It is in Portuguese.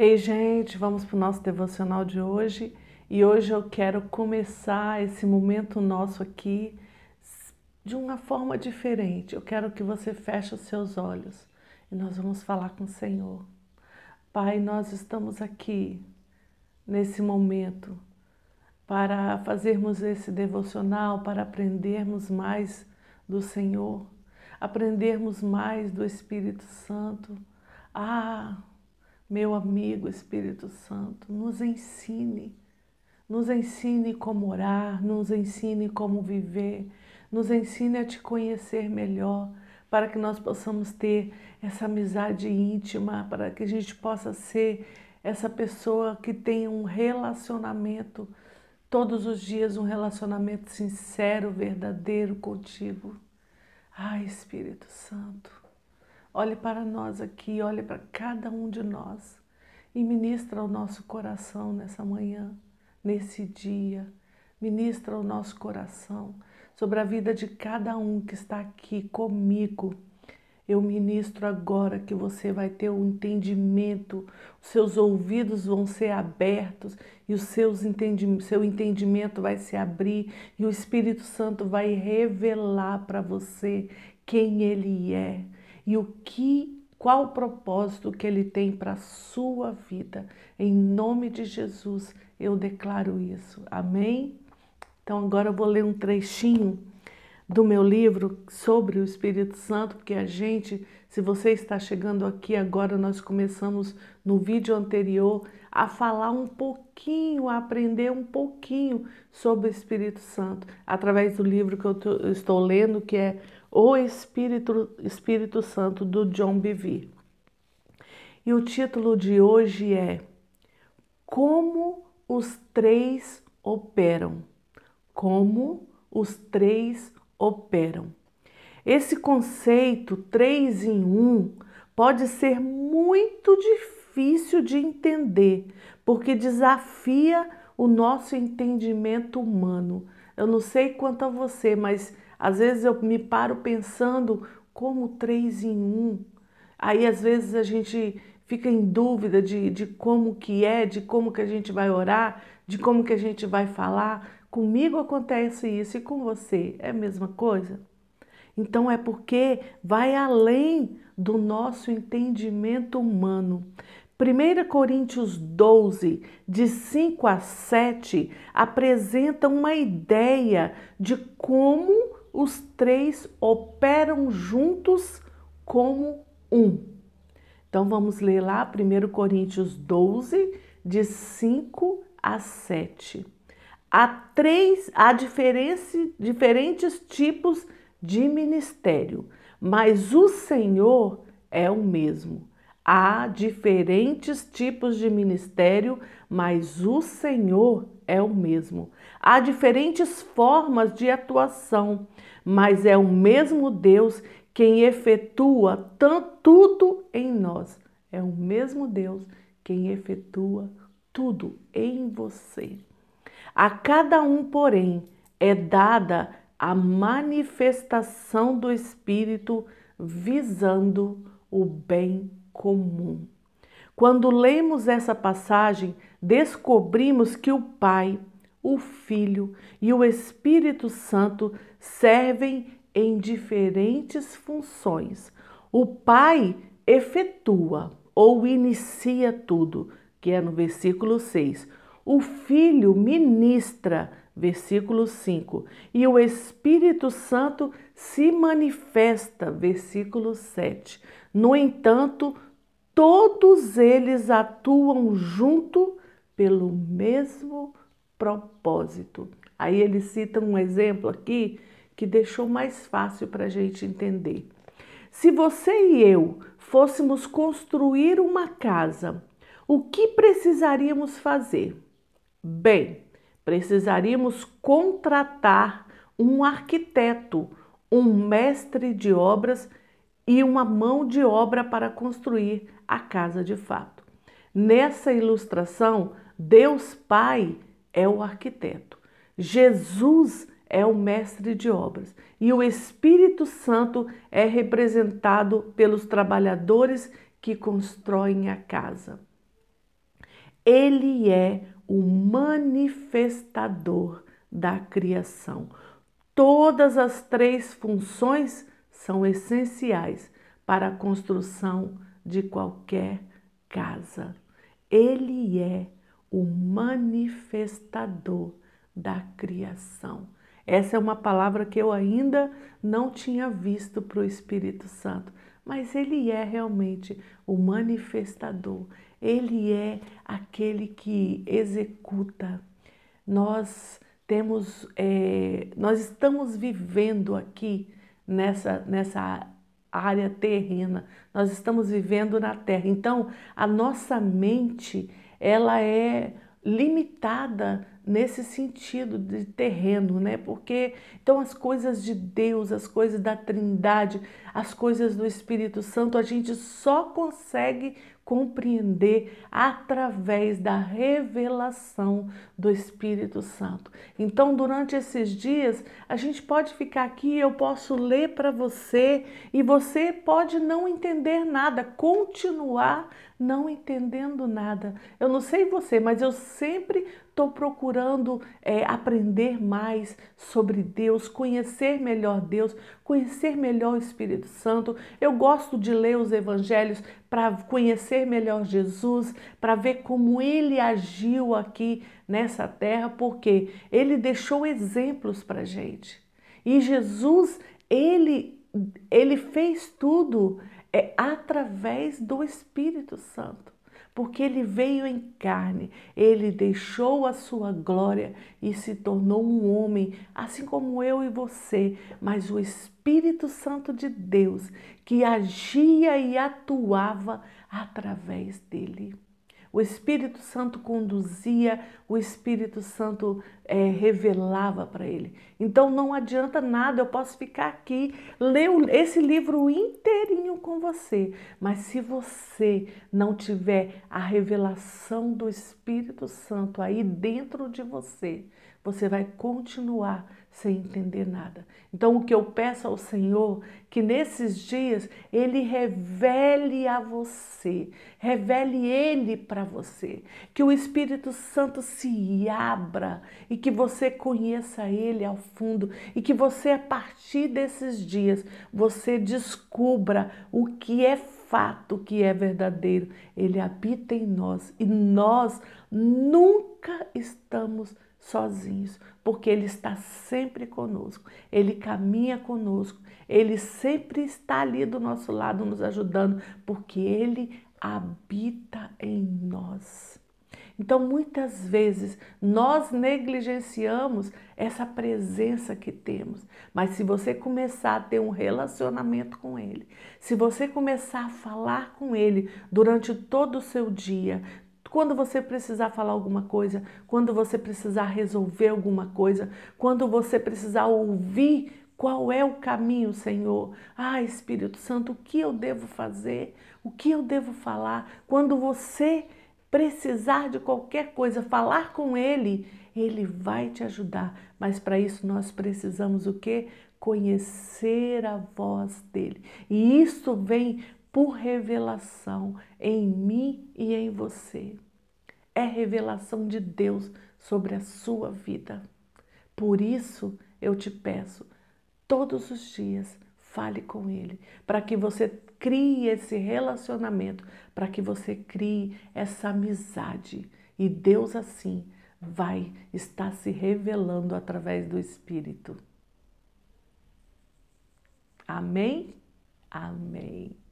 Ei, gente, vamos para o nosso devocional de hoje e hoje eu quero começar esse momento nosso aqui de uma forma diferente. Eu quero que você feche os seus olhos e nós vamos falar com o Senhor. Pai, nós estamos aqui nesse momento para fazermos esse devocional, para aprendermos mais do Senhor, aprendermos mais do Espírito Santo. Ah, meu amigo Espírito Santo, nos ensine, nos ensine como orar, nos ensine como viver, nos ensine a te conhecer melhor, para que nós possamos ter essa amizade íntima, para que a gente possa ser essa pessoa que tenha um relacionamento todos os dias, um relacionamento sincero, verdadeiro contigo. Ai, Espírito Santo, Olhe para nós aqui, olhe para cada um de nós e ministra ao nosso coração nessa manhã, nesse dia. Ministra ao nosso coração sobre a vida de cada um que está aqui comigo. Eu ministro agora que você vai ter um entendimento, os seus ouvidos vão ser abertos e o seu entendimento vai se abrir e o Espírito Santo vai revelar para você quem Ele é e o que, qual o propósito que ele tem para a sua vida. Em nome de Jesus, eu declaro isso. Amém? Então agora eu vou ler um trechinho do meu livro sobre o Espírito Santo, porque a gente, se você está chegando aqui agora, nós começamos no vídeo anterior a falar um pouquinho, a aprender um pouquinho sobre o Espírito Santo, através do livro que eu estou lendo, que é o Espírito, Espírito Santo do John Bevere. E o título de hoje é Como os três operam. Como os três operam. Esse conceito três em um pode ser muito difícil de entender, porque desafia o nosso entendimento humano. Eu não sei quanto a você, mas às vezes eu me paro pensando como três em um. Aí às vezes a gente fica em dúvida de, de como que é, de como que a gente vai orar, de como que a gente vai falar. Comigo acontece isso e com você é a mesma coisa? Então é porque vai além do nosso entendimento humano. 1 Coríntios 12, de 5 a 7, apresenta uma ideia de como os três operam juntos como um. Então vamos ler lá 1 Coríntios 12, de 5 a 7. Há três, há diferentes tipos de ministério, mas o Senhor é o mesmo. Há diferentes tipos de ministério, mas o Senhor é o mesmo. Há diferentes formas de atuação, mas é o mesmo Deus quem efetua tudo em nós. É o mesmo Deus quem efetua tudo em você. A cada um, porém, é dada a manifestação do Espírito visando o bem comum. Quando lemos essa passagem, descobrimos que o Pai, o Filho e o Espírito Santo servem em diferentes funções. O Pai efetua ou inicia tudo, que é no versículo 6. O Filho ministra, versículo 5. E o Espírito Santo se manifesta, versículo 7. No entanto, todos eles atuam junto pelo mesmo propósito. Aí ele cita um exemplo aqui que deixou mais fácil para a gente entender. Se você e eu fôssemos construir uma casa, o que precisaríamos fazer? Bem, precisaríamos contratar um arquiteto, um mestre de obras e uma mão de obra para construir a casa de fato. Nessa ilustração, Deus Pai é o arquiteto, Jesus é o mestre de obras e o Espírito Santo é representado pelos trabalhadores que constroem a casa. Ele é o manifestador da criação. Todas as três funções são essenciais para a construção de qualquer casa. Ele é o manifestador da criação. Essa é uma palavra que eu ainda não tinha visto para o Espírito Santo, mas ele é realmente o manifestador, ele é aquele que executa. Nós temos, é, nós estamos vivendo aqui nessa, nessa área terrena, nós estamos vivendo na terra. Então, a nossa mente, ela é limitada nesse sentido de terreno, né? Porque então as coisas de Deus, as coisas da Trindade, as coisas do Espírito Santo, a gente só consegue compreender através da revelação do Espírito Santo. Então, durante esses dias, a gente pode ficar aqui, eu posso ler para você e você pode não entender nada, continuar não entendendo nada. Eu não sei você, mas eu sempre estou procurando é, aprender mais sobre Deus, conhecer melhor Deus, conhecer melhor o Espírito Santo. Eu gosto de ler os evangelhos para conhecer melhor Jesus, para ver como ele agiu aqui nessa terra, porque ele deixou exemplos para gente. E Jesus, ele, ele fez tudo é através do Espírito Santo, porque ele veio em carne, ele deixou a sua glória e se tornou um homem, assim como eu e você, mas o Espírito Santo de Deus que agia e atuava através dele. O Espírito Santo conduzia, o Espírito Santo é, revelava para ele. Então não adianta nada, eu posso ficar aqui, ler esse livro inteirinho com você, mas se você não tiver a revelação do Espírito Santo aí dentro de você, você vai continuar sem entender nada. Então, o que eu peço ao Senhor, que nesses dias Ele revele a você, revele Ele para você, que o Espírito Santo se abra e que você conheça Ele ao fundo e que você, a partir desses dias, você descubra o que é fato, o que é verdadeiro. Ele habita em nós e nós estamos sozinhos, porque Ele está sempre conosco, Ele caminha conosco, Ele sempre está ali do nosso lado nos ajudando, porque Ele habita em nós. Então, muitas vezes nós negligenciamos essa presença que temos, mas se você começar a ter um relacionamento com Ele, se você começar a falar com Ele durante todo o seu dia, quando você precisar falar alguma coisa, quando você precisar resolver alguma coisa, quando você precisar ouvir qual é o caminho, Senhor? Ah, Espírito Santo, o que eu devo fazer? O que eu devo falar? Quando você precisar de qualquer coisa, falar com Ele, Ele vai te ajudar. Mas para isso nós precisamos o quê? Conhecer a voz dele. E isso vem por revelação em mim e em você. É revelação de Deus sobre a sua vida. Por isso eu te peço, todos os dias, fale com Ele, para que você crie esse relacionamento, para que você crie essa amizade. E Deus, assim, vai estar se revelando através do Espírito. Amém? Amém.